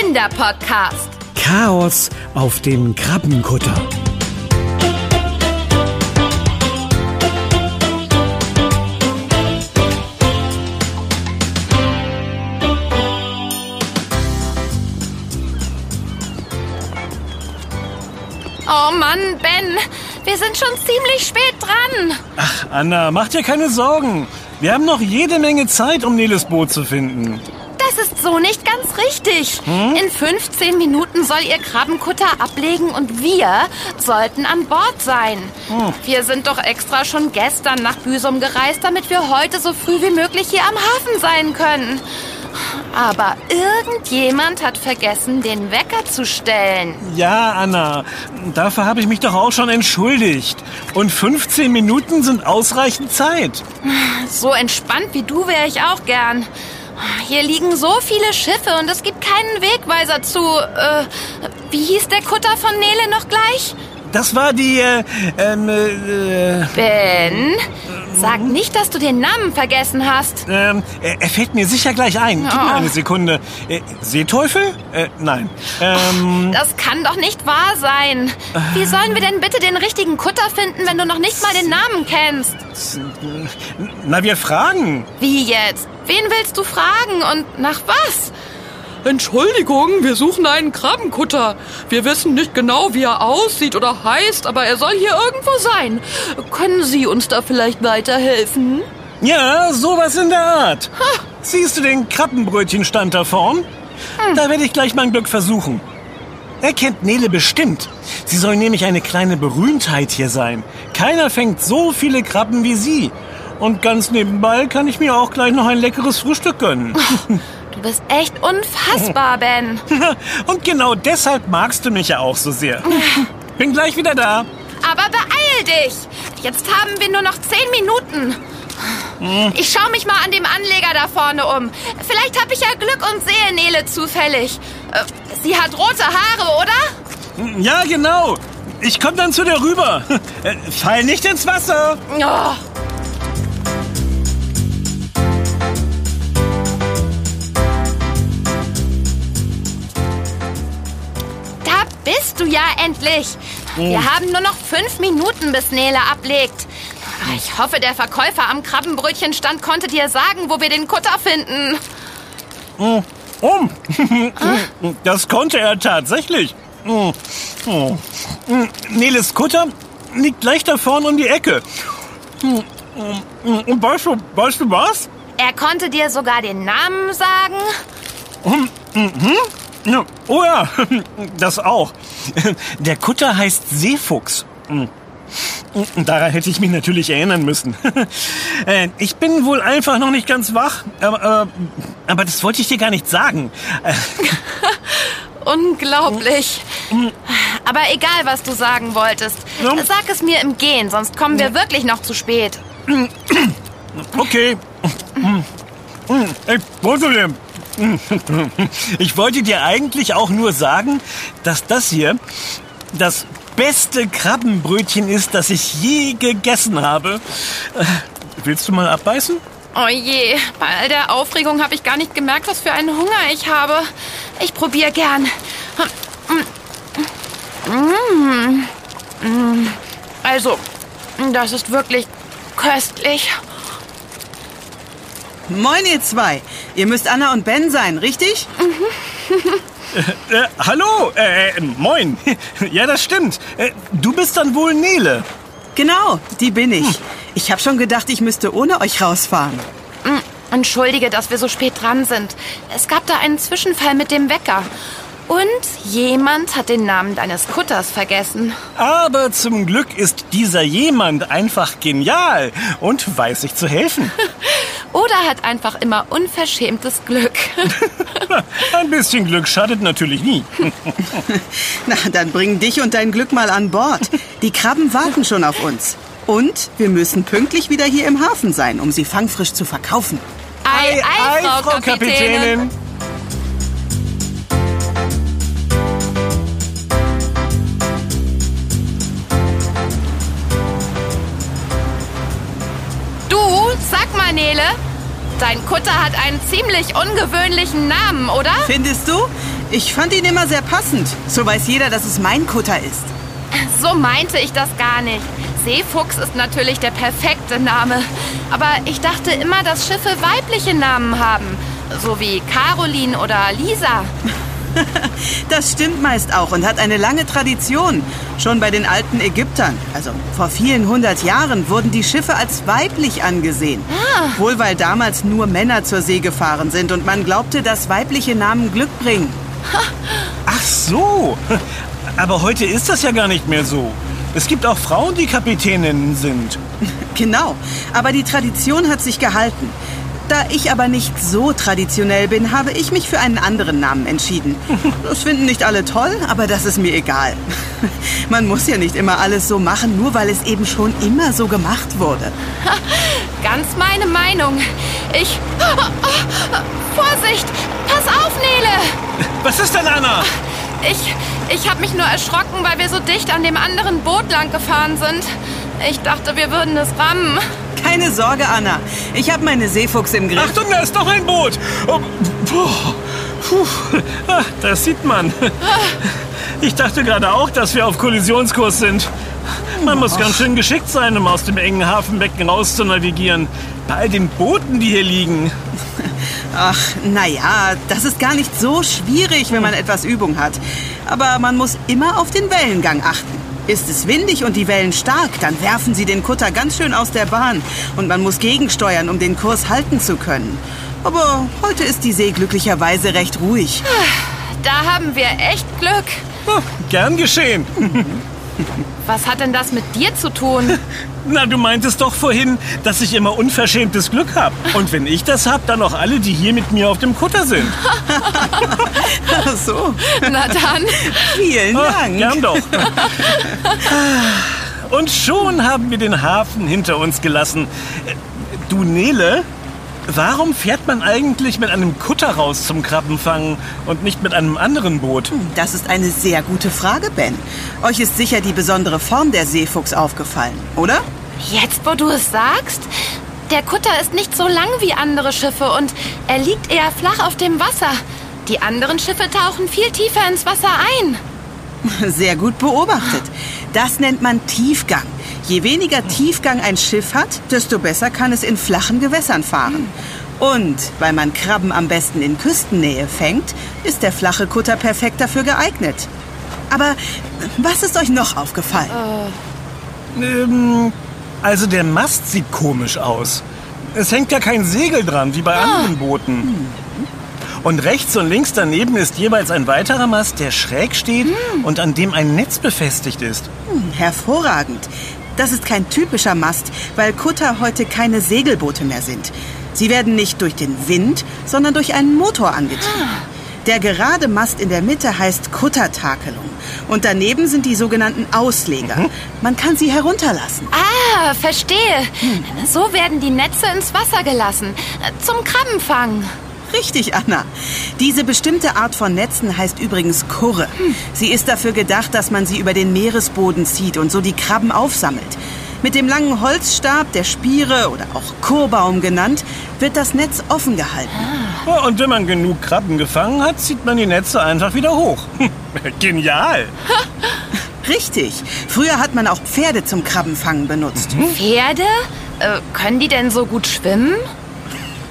Kinderpodcast. Chaos auf dem Krabbenkutter. Oh Mann, Ben, wir sind schon ziemlich spät dran. Ach, Anna, mach dir keine Sorgen. Wir haben noch jede Menge Zeit, um Neles Boot zu finden. Ist so nicht ganz richtig. In 15 Minuten soll ihr Krabbenkutter ablegen und wir sollten an Bord sein. Wir sind doch extra schon gestern nach Büsum gereist, damit wir heute so früh wie möglich hier am Hafen sein können. Aber irgendjemand hat vergessen, den Wecker zu stellen. Ja, Anna, dafür habe ich mich doch auch schon entschuldigt. Und 15 Minuten sind ausreichend Zeit. So entspannt wie du wäre ich auch gern. Hier liegen so viele Schiffe und es gibt keinen Wegweiser zu. Äh, wie hieß der Kutter von Nele noch gleich? Das war die, äh, ähm, äh, Ben, sag nicht, dass du den Namen vergessen hast. ähm, er, er fällt mir sicher gleich ein. Gib mir Oh. eine Sekunde. Äh, Seeteufel? Äh, nein. Ähm, Das kann doch nicht wahr sein. Wie sollen wir denn bitte den richtigen Kutter finden, wenn du noch nicht mal den Namen kennst? na, wir fragen. Wie jetzt? Wen willst du fragen und nach was? Entschuldigung, wir suchen einen Krabbenkutter. Wir wissen nicht genau, wie er aussieht oder heißt, aber er soll hier irgendwo sein. Können Sie uns da vielleicht weiterhelfen? Ja, sowas in der Art. Siehst du den Krabbenbrötchenstand da vorn? Da werde ich gleich mein Glück versuchen. Er kennt Nele bestimmt. Sie soll nämlich eine kleine Berühmtheit hier sein. Keiner fängt so viele Krabben wie sie. Und ganz nebenbei kann ich mir auch gleich noch ein leckeres Frühstück gönnen. Du bist echt unfassbar, Ben. Und genau deshalb magst du mich ja auch so sehr. Bin gleich wieder da. Aber beeil dich! Jetzt haben wir nur noch zehn Minuten. Ich schaue mich mal an dem Anleger da vorne um. Vielleicht habe ich ja Glück und sehe Nele zufällig. Äh, Sie hat rote Haare, oder? Ja, genau. Ich komm dann zu dir rüber. Äh, Fall nicht ins Wasser. Oh. Bist du ja endlich. Wir haben nur noch fünf Minuten, bis Nele ablegt. Ich hoffe, der Verkäufer am Krabbenbrötchenstand konnte dir sagen, wo wir den Kutter finden. Um. Das konnte er tatsächlich. Oh. Mm. Neles Kutter liegt gleich da vorne um die Ecke. Mm. Und weißt du, weißt du was? Er konnte dir sogar den Namen sagen. Ja, Oh ja, das auch. Der Kutter heißt Seefuchs. Mm. Und Daran hätte ich mich natürlich erinnern müssen. Äh, Ich bin wohl einfach noch nicht ganz wach, aber, aber, aber das wollte ich dir gar nicht sagen. Äh, Unglaublich. Aber egal, was du sagen wolltest. Sag es mir im Gehen, sonst kommen wir wirklich noch zu spät. Okay. Ich wollte dir, ich wollte dir eigentlich auch nur sagen, dass das hier das beste Krabbenbrötchen ist, das ich je gegessen habe. Äh, Willst du mal abbeißen? Oh je, bei all der Aufregung habe ich gar nicht gemerkt, was für einen Hunger ich habe. Ich probiere gern. Mm. Also, das ist wirklich köstlich. Moin, ihr zwei. Ihr müsst Anna und Ben sein, richtig? Äh, hallo, äh, äh, moin. Ja, das stimmt. Äh, du bist dann wohl Nele. Genau, die bin ich. Ich habe schon gedacht, ich müsste ohne euch rausfahren. Entschuldige, dass wir so spät dran sind. Es gab da einen Zwischenfall mit dem Wecker. Und jemand hat den Namen deines Kutters vergessen. Aber zum Glück ist dieser jemand einfach genial und weiß sich zu helfen. Oder hat einfach immer unverschämtes Glück. Ein bisschen Glück schadet natürlich nie. Na, dann bring dich und dein Glück mal an Bord. Die Krabben warten schon auf uns. Und wir müssen pünktlich wieder hier im Hafen sein, um sie fangfrisch zu verkaufen. Ei, ei, Frau, Kapitänin. Du, dein Kutter hat einen ziemlich ungewöhnlichen Namen, oder? Findest du? Ich fand ihn immer sehr passend. So weiß jeder, dass es mein Kutter ist. So meinte ich das gar nicht. Seefuchs ist natürlich der perfekte Name. Aber ich dachte immer, dass Schiffe weibliche Namen haben. So wie Caroline oder Lisa. Das stimmt meist auch und hat eine lange Tradition. Schon bei den alten Ägyptern, also vor vielen hundert Jahren, wurden die Schiffe als weiblich angesehen. Wohl weil damals nur Männer zur See gefahren sind und man glaubte, dass weibliche Namen Glück bringen. Ach so. Aber heute ist das ja gar nicht mehr so. Es gibt auch Frauen, die Kapitäninnen sind. Genau, aber die Tradition hat sich gehalten. Da ich aber nicht so traditionell bin, habe ich mich für einen anderen Namen entschieden. Das finden nicht alle toll, aber das ist mir egal. Man muss ja nicht immer alles so machen, nur weil es eben schon immer so gemacht wurde. Ganz meine Meinung. Ich. Vorsicht! Pass auf, Nele! Was ist denn, Anna? Ich. Ich habe mich nur erschrocken, weil wir so dicht an dem anderen Boot lang gefahren sind. Ich dachte, wir würden es rammen. Keine Sorge, Anna. Ich habe meine Seefuchs im Griff. Achtung, da ist noch ein Boot. Oh, boah. Ah, Das sieht man. Ich dachte gerade auch, dass wir auf Kollisionskurs sind. Man muss ganz schön geschickt sein, um aus dem engen Hafenbecken raus zu navigieren. Bei all den Booten, die hier liegen. Ach, naja, das ist gar nicht so schwierig, wenn man etwas Übung hat. Aber man muss immer auf den Wellengang achten. Ist es windig und die Wellen stark, dann werfen sie den Kutter ganz schön aus der Bahn. Und man muss gegensteuern, um den Kurs halten zu können. Aber heute ist die See glücklicherweise recht ruhig. Da haben wir echt Glück. Oh, gern geschehen. Was hat denn das mit dir zu tun? Na, du meintest doch vorhin, dass ich immer unverschämtes Glück habe. Und wenn ich das hab, dann auch alle, die hier mit mir auf dem Kutter sind. Ach so, Na dann. vielen Dank. gern doch. Und schon haben wir den Hafen hinter uns gelassen. Äh, Du, Nele, warum fährt man eigentlich mit einem Kutter raus zum Krabbenfangen und nicht mit einem anderen Boot? Das ist eine sehr gute Frage, Ben. Euch ist sicher die besondere Form der Seefuchs aufgefallen, oder? Jetzt, wo du es sagst, der Kutter ist nicht so lang wie andere Schiffe und er liegt eher flach auf dem Wasser. Die anderen Schiffe tauchen viel tiefer ins Wasser ein. Sehr gut beobachtet. Das nennt man Tiefgang. Je weniger Tiefgang ein Schiff hat, desto besser kann es in flachen Gewässern fahren. Und weil man Krabben am besten in Küstennähe fängt, ist der flache Kutter perfekt dafür geeignet. Aber was ist euch noch aufgefallen? Ähm, also der Mast sieht komisch aus. Es hängt ja kein Segel dran, wie bei anderen Booten. Und rechts und links daneben ist jeweils ein weiterer Mast, der schräg steht und an dem ein Netz befestigt ist. Hm, hervorragend. Das ist kein typischer Mast, weil Kutter heute keine Segelboote mehr sind. Sie werden nicht durch den Wind, sondern durch einen Motor angetrieben. Der gerade Mast in der Mitte heißt Kuttertakelung. Und daneben sind die sogenannten Ausleger. Man kann sie herunterlassen. Ah, verstehe. So werden die Netze ins Wasser gelassen. Zum Krabbenfang. Richtig, Anna. Diese bestimmte Art von Netzen heißt übrigens Kurre. Sie ist dafür gedacht, dass man sie über den Meeresboden zieht und so die Krabben aufsammelt. Mit dem langen Holzstab, der Spire oder auch Kurbaum genannt, wird das Netz offen gehalten. Ja, Und wenn man genug Krabben gefangen hat, zieht man die Netze einfach wieder hoch. Genial. Richtig. Früher hat man auch Pferde zum Krabbenfangen benutzt. Pferde? Äh, können die denn so gut schwimmen?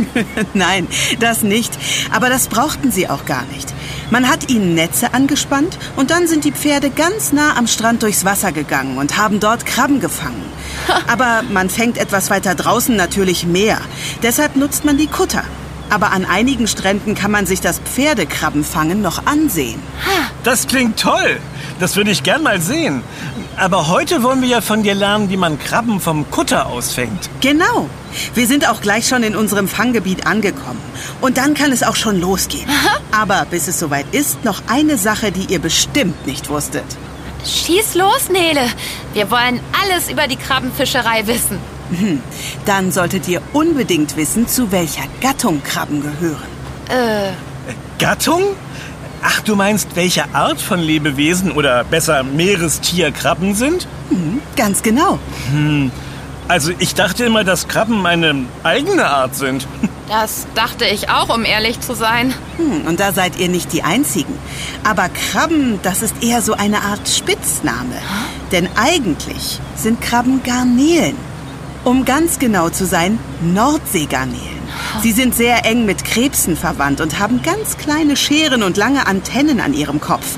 Nein, das nicht. Aber das brauchten sie auch gar nicht. Man hat ihnen Netze angespannt und dann sind die Pferde ganz nah am Strand durchs Wasser gegangen und haben dort Krabben gefangen. Aber man fängt etwas weiter draußen natürlich mehr. Deshalb nutzt man die Kutter. Aber an einigen Stränden kann man sich das Pferdekrabbenfangen noch ansehen. Das klingt toll. Das würde ich gern mal sehen. Aber heute wollen wir ja von dir lernen, wie man Krabben vom Kutter ausfängt. Genau. Wir sind auch gleich schon in unserem Fanggebiet angekommen. Und dann kann es auch schon losgehen. Aber bis es soweit ist, noch eine Sache, die ihr bestimmt nicht wusstet. Schieß los, Nele. Wir wollen alles über die Krabbenfischerei wissen. Dann solltet ihr unbedingt wissen, zu welcher Gattung Krabben gehören. Äh, Gattung? Ach, du meinst, welche Art von Lebewesen oder besser Meerestier Krabben sind? Hm, ganz genau. Also ich dachte immer, dass Krabben eine eigene Art sind. Das dachte ich auch, um ehrlich zu sein. Hm, und da seid ihr nicht die Einzigen. Aber Krabben, das ist eher so eine Art Spitzname. Denn eigentlich sind Krabben Garnelen. Um ganz genau zu sein, Nordseegarnelen. Sie sind sehr eng mit Krebsen verwandt und haben ganz kleine Scheren und lange Antennen an ihrem Kopf.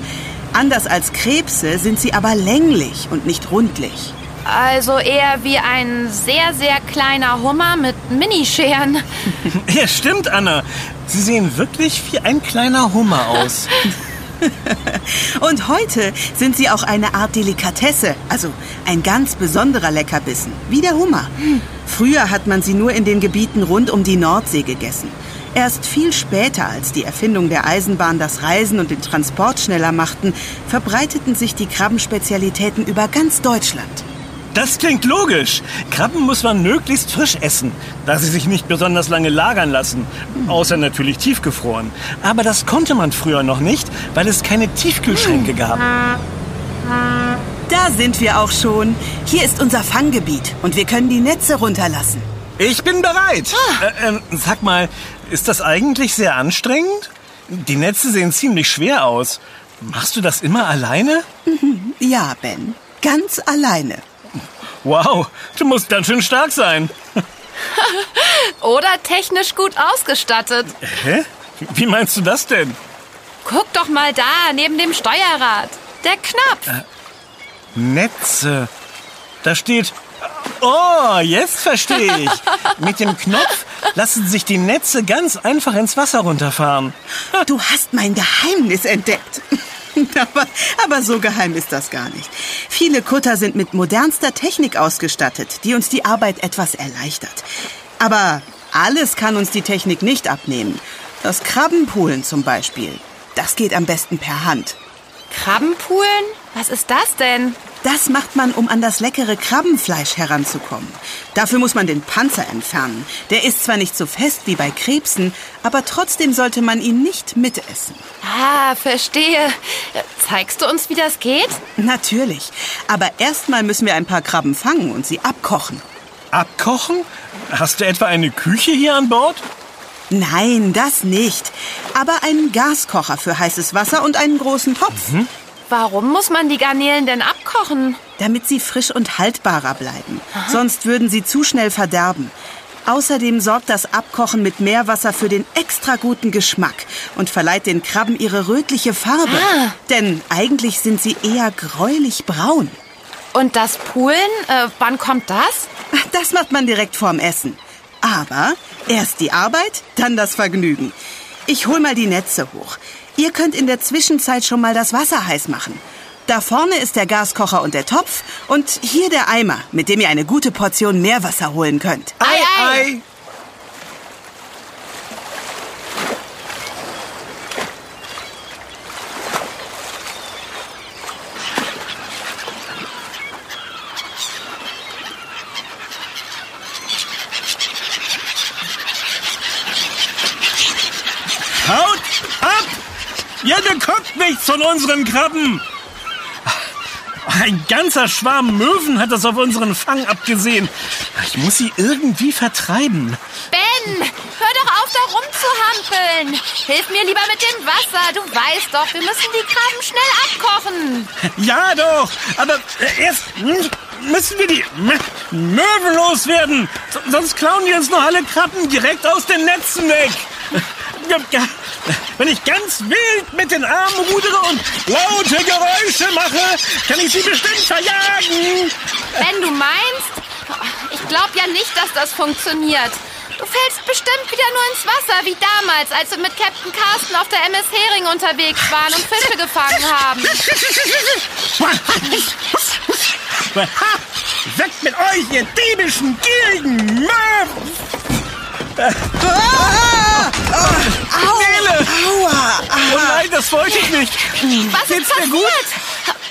Anders als Krebse sind sie aber länglich und nicht rundlich. Also eher wie ein sehr, sehr kleiner Hummer mit Minischeren. Ja, stimmt, Anna. Sie sehen wirklich wie ein kleiner Hummer aus. Und heute sind sie auch eine Art Delikatesse, also ein ganz besonderer Leckerbissen, wie der Hummer. Früher hat man sie nur in den Gebieten rund um die Nordsee gegessen. Erst viel später, als die Erfindung der Eisenbahn das Reisen und den Transport schneller machten, verbreiteten sich die Krabbenspezialitäten über ganz Deutschland. Das klingt logisch. Krabben muss man möglichst frisch essen, da sie sich nicht besonders lange lagern lassen. Außer natürlich tiefgefroren. Aber das konnte man früher noch nicht, weil es keine Tiefkühlschränke gab. Da sind wir auch schon. Hier ist unser Fanggebiet und wir können die Netze runterlassen. Ich bin bereit. Äh, ähm, sag mal, ist das eigentlich sehr anstrengend? Die Netze sehen ziemlich schwer aus. Machst du das immer alleine? Ja, Ben, ganz alleine. Wow, du musst ganz schön stark sein. Oder technisch gut ausgestattet. Hä? Wie meinst du das denn? Guck doch mal da, neben dem Steuerrad. Der Knopf. Netze. Da steht. Oh, jetzt verstehe ich. Mit dem Knopf lassen sich die Netze ganz einfach ins Wasser runterfahren. Du hast mein Geheimnis entdeckt. Aber, aber so geheim ist das gar nicht. Viele Kutter sind mit modernster Technik ausgestattet, die uns die Arbeit etwas erleichtert. Aber alles kann uns die Technik nicht abnehmen. Das Krabbenpoolen zum Beispiel. Das geht am besten per Hand. Krabbenpoolen? Was ist das denn? Das macht man, um an das leckere Krabbenfleisch heranzukommen. Dafür muss man den Panzer entfernen. Der ist zwar nicht so fest wie bei Krebsen, aber trotzdem sollte man ihn nicht mitessen. Ah, verstehe. Zeigst du uns, wie das geht? Natürlich. Aber erstmal müssen wir ein paar Krabben fangen und sie abkochen. Abkochen? Hast du etwa eine Küche hier an Bord? Nein, das nicht. Aber einen Gaskocher für heißes Wasser und einen großen Topf. Warum muss man die Garnelen denn abkochen? damit sie frisch und haltbarer bleiben. Sonst würden sie zu schnell verderben. Außerdem sorgt das Abkochen mit Meerwasser für den extra guten Geschmack und verleiht den Krabben ihre rötliche Farbe. Ah. Denn eigentlich sind sie eher gräulich braun. Und das Poolen, äh, wann kommt das? Das macht man direkt vorm Essen. Aber erst die Arbeit, dann das Vergnügen. Ich hol mal die Netze hoch. Ihr könnt in der Zwischenzeit schon mal das Wasser heiß machen. Da vorne ist der Gaskocher und der Topf und hier der Eimer, mit dem ihr eine gute Portion Meerwasser holen könnt. Ei, ei. Haut ab! Ihr bekommt nichts von unseren Krabben! Ein ganzer Schwarm Möwen hat das auf unseren Fang abgesehen. Ich muss sie irgendwie vertreiben. Ben, hör doch auf, da rumzuhampeln. Hilf mir lieber mit dem Wasser. Du weißt doch, wir müssen die Krabben schnell abkochen. Ja doch, aber äh, erst hm, müssen wir die Möwen loswerden. Sonst klauen die uns noch alle Krabben direkt aus den Netzen weg. Wenn ich ganz wild mit den Armen rudere und laute Geräusche mache, kann ich sie bestimmt verjagen. Wenn du meinst, ich glaube ja nicht, dass das funktioniert. Du fällst bestimmt wieder nur ins Wasser, wie damals, als wir mit Captain Carsten auf der MS Hering unterwegs waren und Fische gefangen haben. Weg mit euch, ihr diebischen, gierigen Möwen! Nele! Aua! Oh nein, das wollte ich nicht. Was Geht's ist dir gut?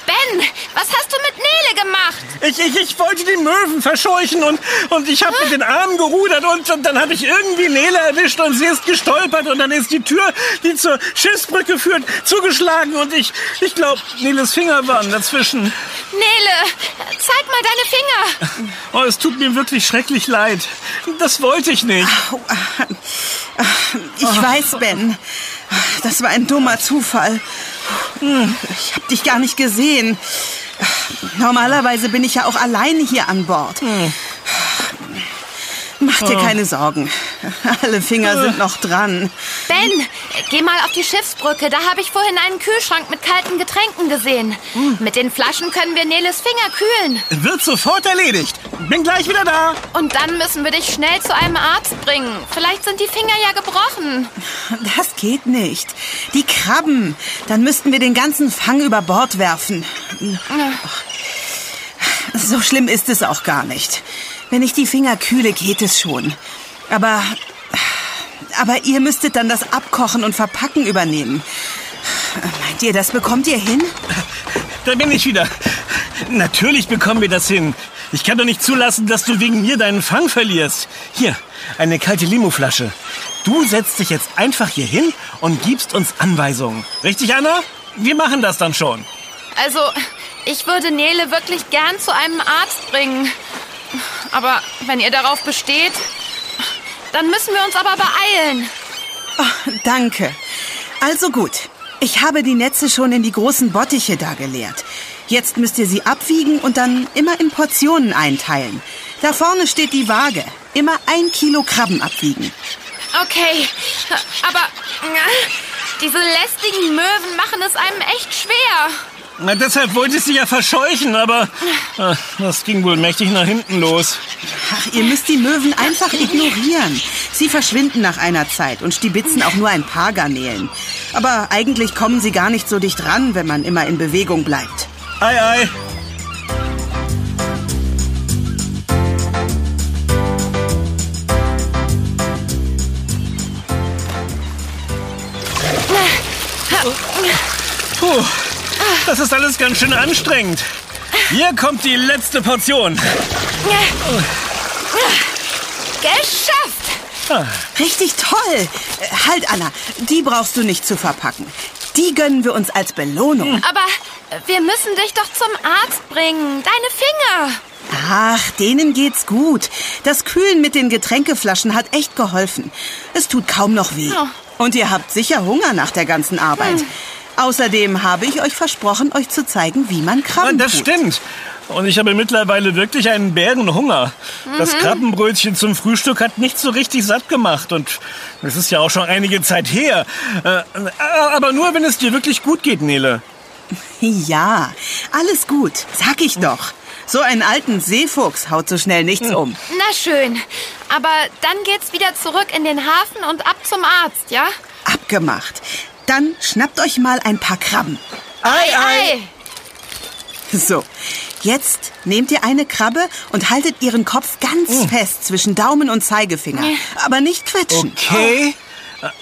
Ben, Ben, was hast du mit Nele gemacht? Ich, ich, ich wollte die Möwen verscheuchen und, und ich habe mit den Armen gerudert und, und dann habe ich irgendwie Nele erwischt und sie ist gestolpert und dann ist die Tür, die zur Schiffsbrücke führt, zugeschlagen und ich, ich glaube, Neles Finger waren dazwischen. Nele, zeig mal deine Finger. Oh, es tut mir wirklich schrecklich leid. Das wollte ich nicht. Ich weiß, Ben. Das war ein dummer Zufall. Ich habe dich gar nicht gesehen. Normalerweise bin ich ja auch allein hier an Bord. Mach dir keine Sorgen. Alle Finger sind noch dran. Ben, geh mal auf die Schiffsbrücke. Da habe ich vorhin einen Kühlschrank mit kalten Getränken gesehen. Mit den Flaschen können wir Neles Finger kühlen. Wird sofort erledigt. Bin gleich wieder da. Und dann müssen wir dich schnell zu einem Arzt bringen. Vielleicht sind die Finger ja gebrochen. Das geht nicht. Die Krabben. Dann müssten wir den ganzen Fang über Bord werfen. So schlimm ist es auch gar nicht. Wenn ich die Finger kühle, geht es schon. Aber. Aber ihr müsstet dann das Abkochen und Verpacken übernehmen. Meint ihr, das bekommt ihr hin? Da bin ich wieder. Natürlich bekommen wir das hin. Ich kann doch nicht zulassen, dass du wegen mir deinen Fang verlierst. Hier, eine kalte Limoflasche. Du setzt dich jetzt einfach hier hin und gibst uns Anweisungen. Richtig, Anna? Wir machen das dann schon. Also, ich würde Nele wirklich gern zu einem Arzt bringen. Aber wenn ihr darauf besteht, dann müssen wir uns aber beeilen. Oh, danke. Also gut. Ich habe die Netze schon in die großen Bottiche da geleert. Jetzt müsst ihr sie abwiegen und dann immer in Portionen einteilen. Da vorne steht die Waage. Immer ein Kilo Krabben abwiegen. Okay, aber diese lästigen Möwen machen es einem echt schwer. Na, deshalb wollte ich sie ja verscheuchen, aber äh, das ging wohl mächtig nach hinten los. Ach, ihr müsst die Möwen einfach ignorieren. Sie verschwinden nach einer Zeit und stibitzen auch nur ein paar Garnelen. Aber eigentlich kommen sie gar nicht so dicht ran, wenn man immer in Bewegung bleibt. Ei, ei. Puh, das ist alles ganz schön anstrengend. Hier kommt die letzte Portion. Geschafft! Richtig toll. Halt, Anna. Die brauchst du nicht zu verpacken. Die gönnen wir uns als Belohnung. Aber wir müssen dich doch zum Arzt bringen. Deine Finger. Ach, denen geht's gut. Das Kühlen mit den Getränkeflaschen hat echt geholfen. Es tut kaum noch weh. Ja. Und ihr habt sicher Hunger nach der ganzen Arbeit. Außerdem habe ich euch versprochen, euch zu zeigen, wie man Krabben Das tut. stimmt. Und ich habe mittlerweile wirklich einen Bärenhunger. Das Krabbenbrötchen zum Frühstück hat nicht so richtig satt gemacht. Und es ist ja auch schon einige Zeit her. Äh, aber nur, wenn es dir wirklich gut geht, Nele. Ja, alles gut. Sag ich doch. So einen alten Seefuchs haut so schnell nichts um. Na schön. Aber dann geht's wieder zurück in den Hafen und ab zum Arzt, ja? Abgemacht. Dann schnappt euch mal ein paar Krabben. Ei, Ei! So, jetzt nehmt ihr eine Krabbe und haltet ihren Kopf ganz fest zwischen Daumen und Zeigefinger. Aber nicht quetschen. Okay.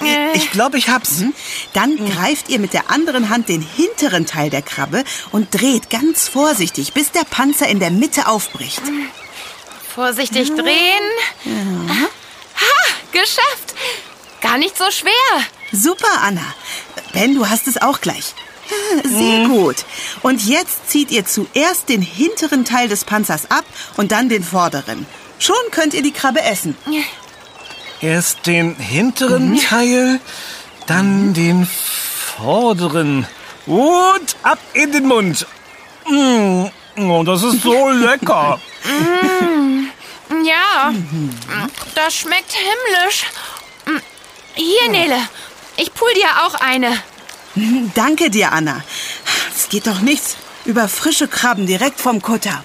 Äh, Ich glaube, ich hab's. Mhm. Dann greift ihr mit der anderen Hand den hinteren Teil der Krabbe und dreht ganz vorsichtig, bis der Panzer in der Mitte aufbricht. Vorsichtig drehen. Ha, geschafft. Gar nicht so schwer. Super, Anna. Ben, du hast es auch gleich. Sehr gut. Und jetzt zieht ihr zuerst den hinteren Teil des Panzers ab und dann den vorderen. Schon könnt ihr die Krabbe essen. Erst den hinteren Teil, dann den vorderen. Und ab in den Mund. Mm, oh, das ist so lecker. Ja, das schmeckt himmlisch. Hier, Nele, ich pull dir auch eine. Danke dir, Anna. Es geht doch nichts über frische Krabben direkt vom Kutter.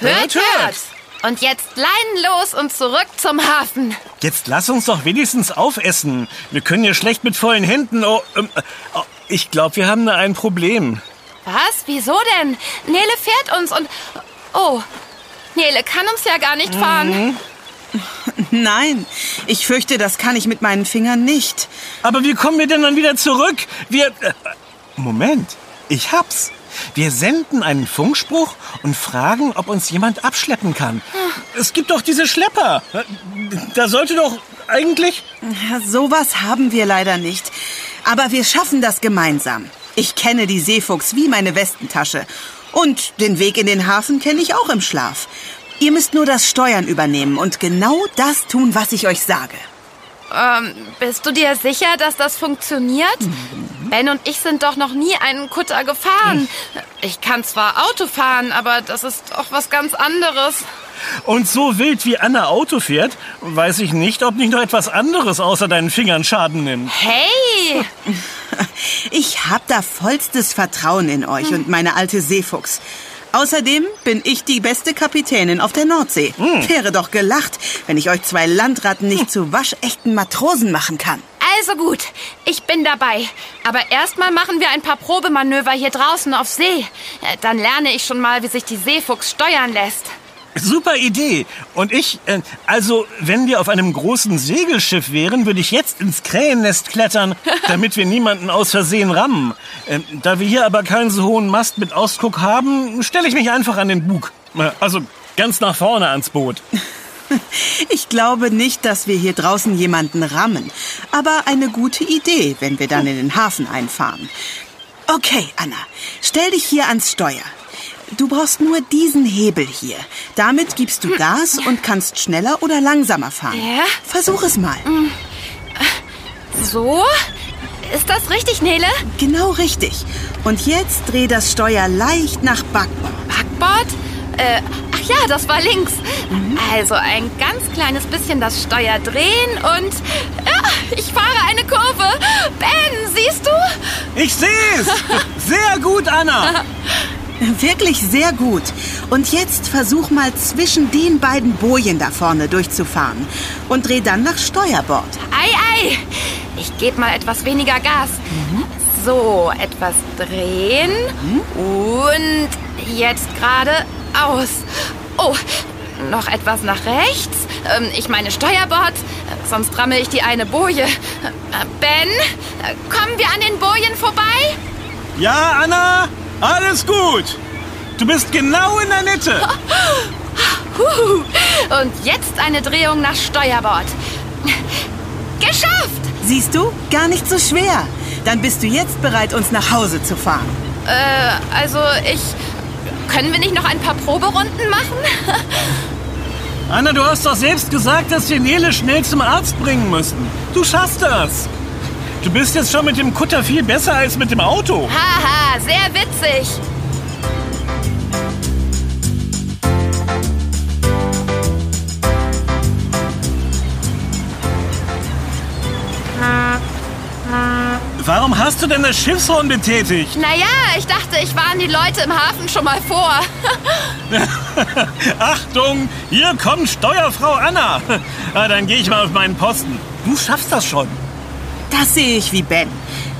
Hört, hört. Und jetzt Leinen los und zurück zum Hafen. Jetzt lass uns doch wenigstens aufessen. Wir können hier schlecht mit vollen Händen. Oh, ähm, oh, ich glaube, wir haben da ein Problem. Was? Wieso denn? Nele fährt uns und... Oh, Nele kann uns ja gar nicht fahren. Nein, ich fürchte, das kann ich mit meinen Fingern nicht. Aber wie kommen wir denn dann wieder zurück? Wir. Äh, Moment, ich hab's. Wir senden einen Funkspruch und fragen, ob uns jemand abschleppen kann. Es gibt doch diese Schlepper. Da sollte doch eigentlich... Sowas haben wir leider nicht. Aber wir schaffen das gemeinsam. Ich kenne die Seefuchs wie meine Westentasche. Und den Weg in den Hafen kenne ich auch im Schlaf. Ihr müsst nur das Steuern übernehmen und genau das tun, was ich euch sage. Ähm, bist du dir sicher, dass das funktioniert? Ben und ich sind doch noch nie einen Kutter gefahren. Ich kann zwar Auto fahren, aber das ist auch was ganz anderes. Und so wild wie Anna Auto fährt, weiß ich nicht, ob nicht noch etwas anderes außer deinen Fingern Schaden nimmt. Hey! Ich hab da vollstes Vertrauen in euch und meine alte Seefuchs. Außerdem bin ich die beste Kapitänin auf der Nordsee. Wäre doch gelacht, wenn ich euch zwei Landratten nicht zu waschechten Matrosen machen kann. Also gut, ich bin dabei. Aber erstmal machen wir ein paar Probemanöver hier draußen auf See. Äh, Dann lerne ich schon mal, wie sich die Seefuchs steuern lässt. Super Idee. Und ich, äh, also, wenn wir auf einem großen Segelschiff wären, würde ich jetzt ins Krähennest klettern, damit wir niemanden aus Versehen rammen. Ähm, da wir hier aber keinen so hohen Mast mit Ausguck haben, stelle ich mich einfach an den Bug. Äh, Also ganz nach vorne ans Boot. Ich glaube nicht, dass wir hier draußen jemanden rammen. Aber eine gute Idee, wenn wir dann in den Hafen einfahren. Okay, Anna, stell dich hier ans Steuer. Du brauchst nur diesen Hebel hier. Damit gibst du Gas und kannst schneller oder langsamer fahren. Ja? Versuch es mal. So? Ist das richtig, Nele? Genau richtig. Und jetzt dreh das Steuer leicht nach Backbord. Backbord? Äh, ach ja, das war links. Also ein ganz kleines bisschen das Steuer drehen und... Ja, ich fahre eine Kurve. Ben, siehst du? Ich sehe es! Sehr gut, Anna! Wirklich sehr gut. Und jetzt versuch mal zwischen den beiden Bojen da vorne durchzufahren. Und dreh dann nach Steuerbord. Ei, ei. Ich gebe mal etwas weniger Gas. So, etwas drehen. Und jetzt gerade aus. Oh, noch etwas nach rechts. Ähm, ich meine Steuerbord. Sonst ramme ich die eine Boje. Äh, Ben, kommen wir an den Bojen vorbei? Ja, Anna, alles gut. Du bist genau in der Mitte. Und jetzt eine Drehung nach Steuerbord. Geschafft! Siehst du? Gar nicht so schwer. Dann bist du jetzt bereit, uns nach Hause zu fahren. Äh, also ich... Können wir nicht noch ein paar Proberunden machen? Anna, du hast doch selbst gesagt, dass wir Nele schnell zum Arzt bringen müssen. Du schaffst das. Du bist jetzt schon mit dem Kutter viel besser als mit dem Auto. Haha, sehr witzig. Warum hast du denn das Schiffshorn betätigt? Naja, ich dachte, ich warne die Leute im Hafen schon mal vor. Achtung, hier kommt Steuerfrau Anna. Ah, dann gehe ich mal auf meinen Posten. Du schaffst das schon. Das sehe ich wie Ben.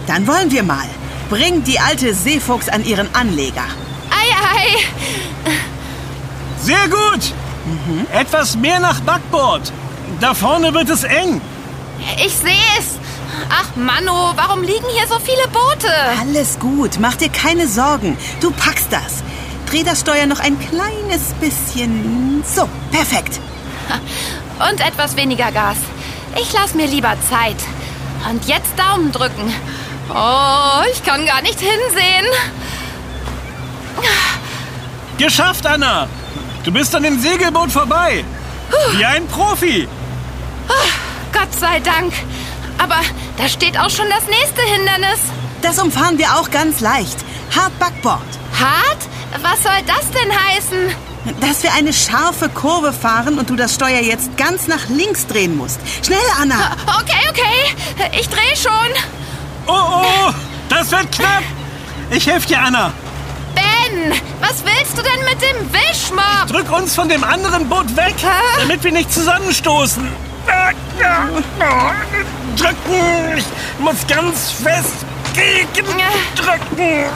Dann wollen wir mal. Bring die alte Seefuchs an ihren Anleger. Ei, ei. Sehr gut. Etwas mehr nach Backbord. Da vorne wird es eng. Ich sehe es. Ach, Manno, warum liegen hier so viele Boote? Alles gut, mach dir keine Sorgen. Du packst das. Dreh das Steuer noch ein kleines bisschen. So, perfekt. Und etwas weniger Gas. Ich lass mir lieber Zeit. Und jetzt Daumen drücken. Oh, ich kann gar nicht hinsehen. Geschafft, Anna. Du bist an dem Segelboot vorbei. Wie ein Profi. Gott sei Dank. Aber da steht auch schon das nächste Hindernis. Das umfahren wir auch ganz leicht. Hart Backbord. Hart? Was soll das denn heißen? Dass wir eine scharfe Kurve fahren und du das Steuer jetzt ganz nach links drehen musst. Schnell, Anna. Okay, okay. Ich drehe schon. Oh, oh, das wird knapp. Ich helfe dir, Anna. Ben, was willst du denn mit dem Wischmopp? Drück uns von dem anderen Boot weg, Hä? damit wir nicht zusammenstoßen. Drücken. Ich muss ganz fest gegen drücken.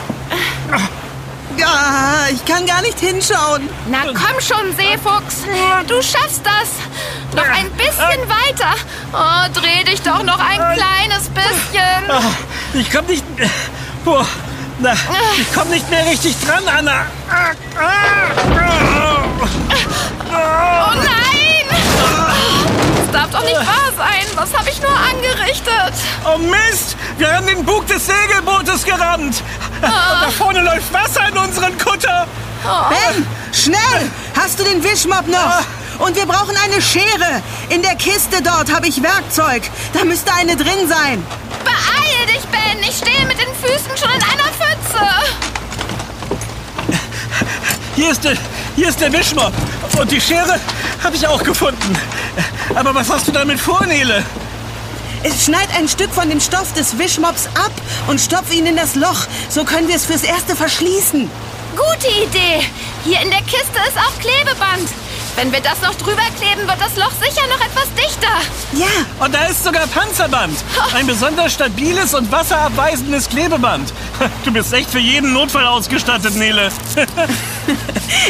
Ja, ich kann gar nicht hinschauen. Na komm schon, Seefuchs. Du schaffst das. Noch ein bisschen weiter. Oh, dreh dich doch noch ein kleines bisschen. Ah, Ich komm nicht. Boah, Na, ich komme nicht mehr richtig dran, Anna. Ah, ah, Oh nein! Das darf doch nicht wahr sein. Was habe ich nur angerichtet? Oh Mist! Wir haben den Bug des Segelbootes gerammt. Und da vorne läuft Wasser in unseren Kutter. Ben, schnell! Hast du den Wischmopp noch? Und wir brauchen eine Schere. In der Kiste dort habe ich Werkzeug. Da müsste eine drin sein. Beeil dich, Ben! Ich stehe mit den Füßen schon in einer Pfütze. Hier ist der, hier ist der Wischmopp. Und die Schere habe ich auch gefunden. Aber was hast du damit vor, Nele? Es schneid ein Stück von dem Stoff des Wischmops ab und stopf ihn in das Loch. So können wir es fürs Erste verschließen. Gute Idee. Hier in der Kiste ist auch Klebeband. Wenn wir das noch drüber kleben, wird das Loch sicher noch etwas dichter. Ja, Und da ist sogar Panzerband. Ein besonders stabiles und wasserabweisendes Klebeband. Du bist echt für jeden Notfall ausgestattet, Nele.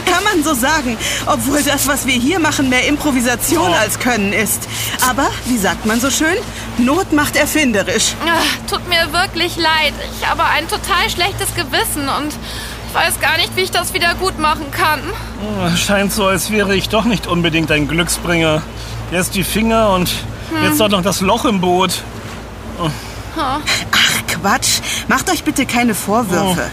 kann man so sagen. Obwohl das, was wir hier machen, mehr Improvisation Oh. als Können ist. Aber, wie sagt man so schön, Not macht erfinderisch. Ah, Tut mir wirklich leid. Ich habe ein total schlechtes Gewissen und weiß gar nicht, wie ich das wieder gut machen kann. Scheint so, als wäre ich doch nicht unbedingt ein Glücksbringer. Erst die Finger und jetzt auch noch das Loch im Boot. Ach, Quatsch. Macht euch bitte keine Vorwürfe.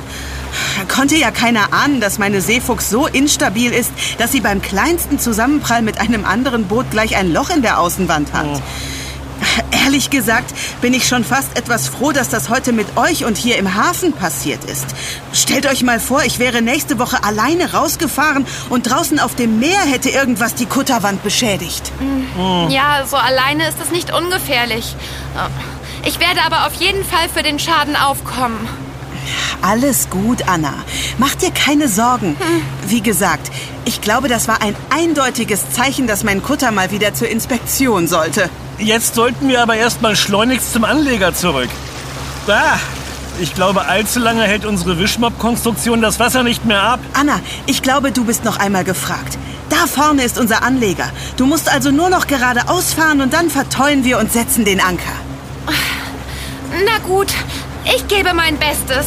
Konnte ja keiner ahnen, dass meine Seefuchs so instabil ist, dass sie beim kleinsten Zusammenprall mit einem anderen Boot gleich ein Loch in der Außenwand hat. Ehrlich gesagt bin ich schon fast etwas froh, dass das heute mit euch und hier im Hafen passiert ist. Stellt euch mal vor, ich wäre nächste Woche alleine rausgefahren und draußen auf dem Meer hätte irgendwas die Kutterwand beschädigt. Ja, so alleine ist es nicht ungefährlich. Ich werde aber auf jeden Fall für den Schaden aufkommen. Alles gut, Anna. Mach dir keine Sorgen. Wie gesagt, ich glaube, das war ein eindeutiges Zeichen, dass mein Kutter mal wieder zur Inspektion sollte. Jetzt sollten wir aber erstmal schleunigst zum Anleger zurück. Ah, ich glaube, allzu lange hält unsere Wischmopp-Konstruktion das Wasser nicht mehr ab. Anna, ich glaube, du bist noch einmal gefragt. Da vorne ist unser Anleger. Du musst also nur noch geradeaus fahren und dann verteuen wir und setzen den Anker. Na gut, ich gebe mein Bestes.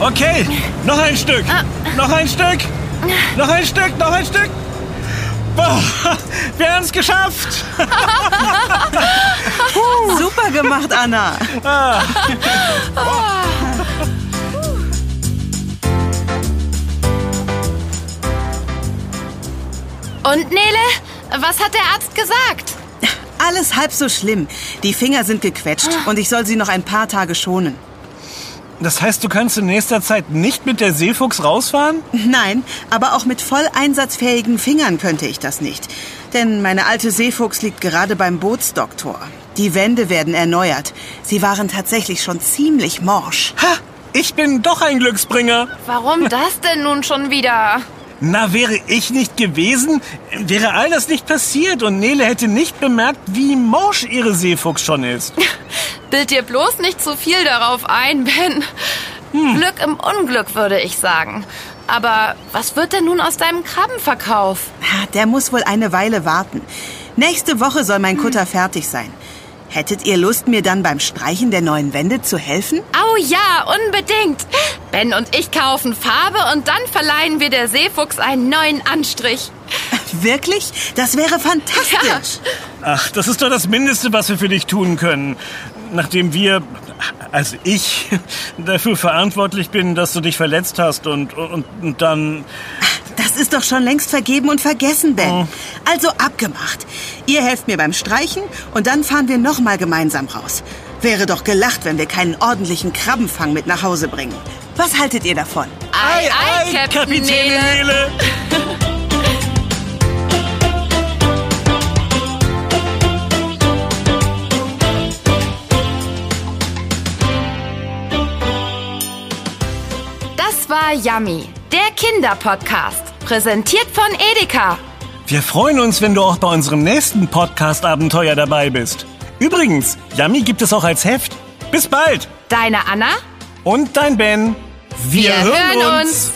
Okay, noch ein Stück. Noch ein Stück. Noch ein Stück, noch ein Stück. Boah, wir haben es geschafft. Super gemacht, Anna. Und Nele, was hat der Arzt gesagt? Alles halb so schlimm. Die Finger sind gequetscht und ich soll sie noch ein paar Tage schonen. Das heißt, du kannst in nächster Zeit nicht mit der Seefuchs rausfahren? Nein, aber auch mit voll einsatzfähigen Fingern könnte ich das nicht. Denn meine alte Seefuchs liegt gerade beim Bootsdoktor. Die Wände werden erneuert. Sie waren tatsächlich schon ziemlich morsch. Ha, ich bin doch ein Glücksbringer. Warum das denn nun schon wieder? Na, wäre ich nicht gewesen, wäre all das nicht passiert und Nele hätte nicht bemerkt, wie morsch ihre Seefuchs schon ist. Bild dir bloß nicht zu viel darauf ein, Ben. Glück im Unglück, würde ich sagen. Aber was wird denn nun aus deinem Krabbenverkauf? Der muss wohl eine Weile warten. Nächste Woche soll mein Kutter fertig sein. Hättet ihr Lust, mir dann beim Streichen der neuen Wände zu helfen? Oh ja, unbedingt. Ben und ich kaufen Farbe und dann verleihen wir der Seefuchs einen neuen Anstrich. Wirklich? Das wäre fantastisch. Ach, das ist doch das Mindeste, was wir für dich tun können. Nachdem wir, also ich, dafür verantwortlich bin, dass du dich verletzt hast und, und, und dann... Das ist doch schon längst vergeben und vergessen, Ben. Also abgemacht. Ihr helft mir beim Streichen und dann fahren wir nochmal gemeinsam raus. Wäre doch gelacht, wenn wir keinen ordentlichen Krabbenfang mit nach Hause bringen. Was haltet ihr davon? Ei, ei, Captain Nele. Nele. Das war Yummy, der Kinderpodcast. Präsentiert von Edeka. Wir freuen uns, wenn du auch bei unserem nächsten Podcast-Abenteuer dabei bist. Übrigens, Yummy gibt es auch als Heft. Bis bald. Deine Anna? Und dein Ben. Wir hören uns.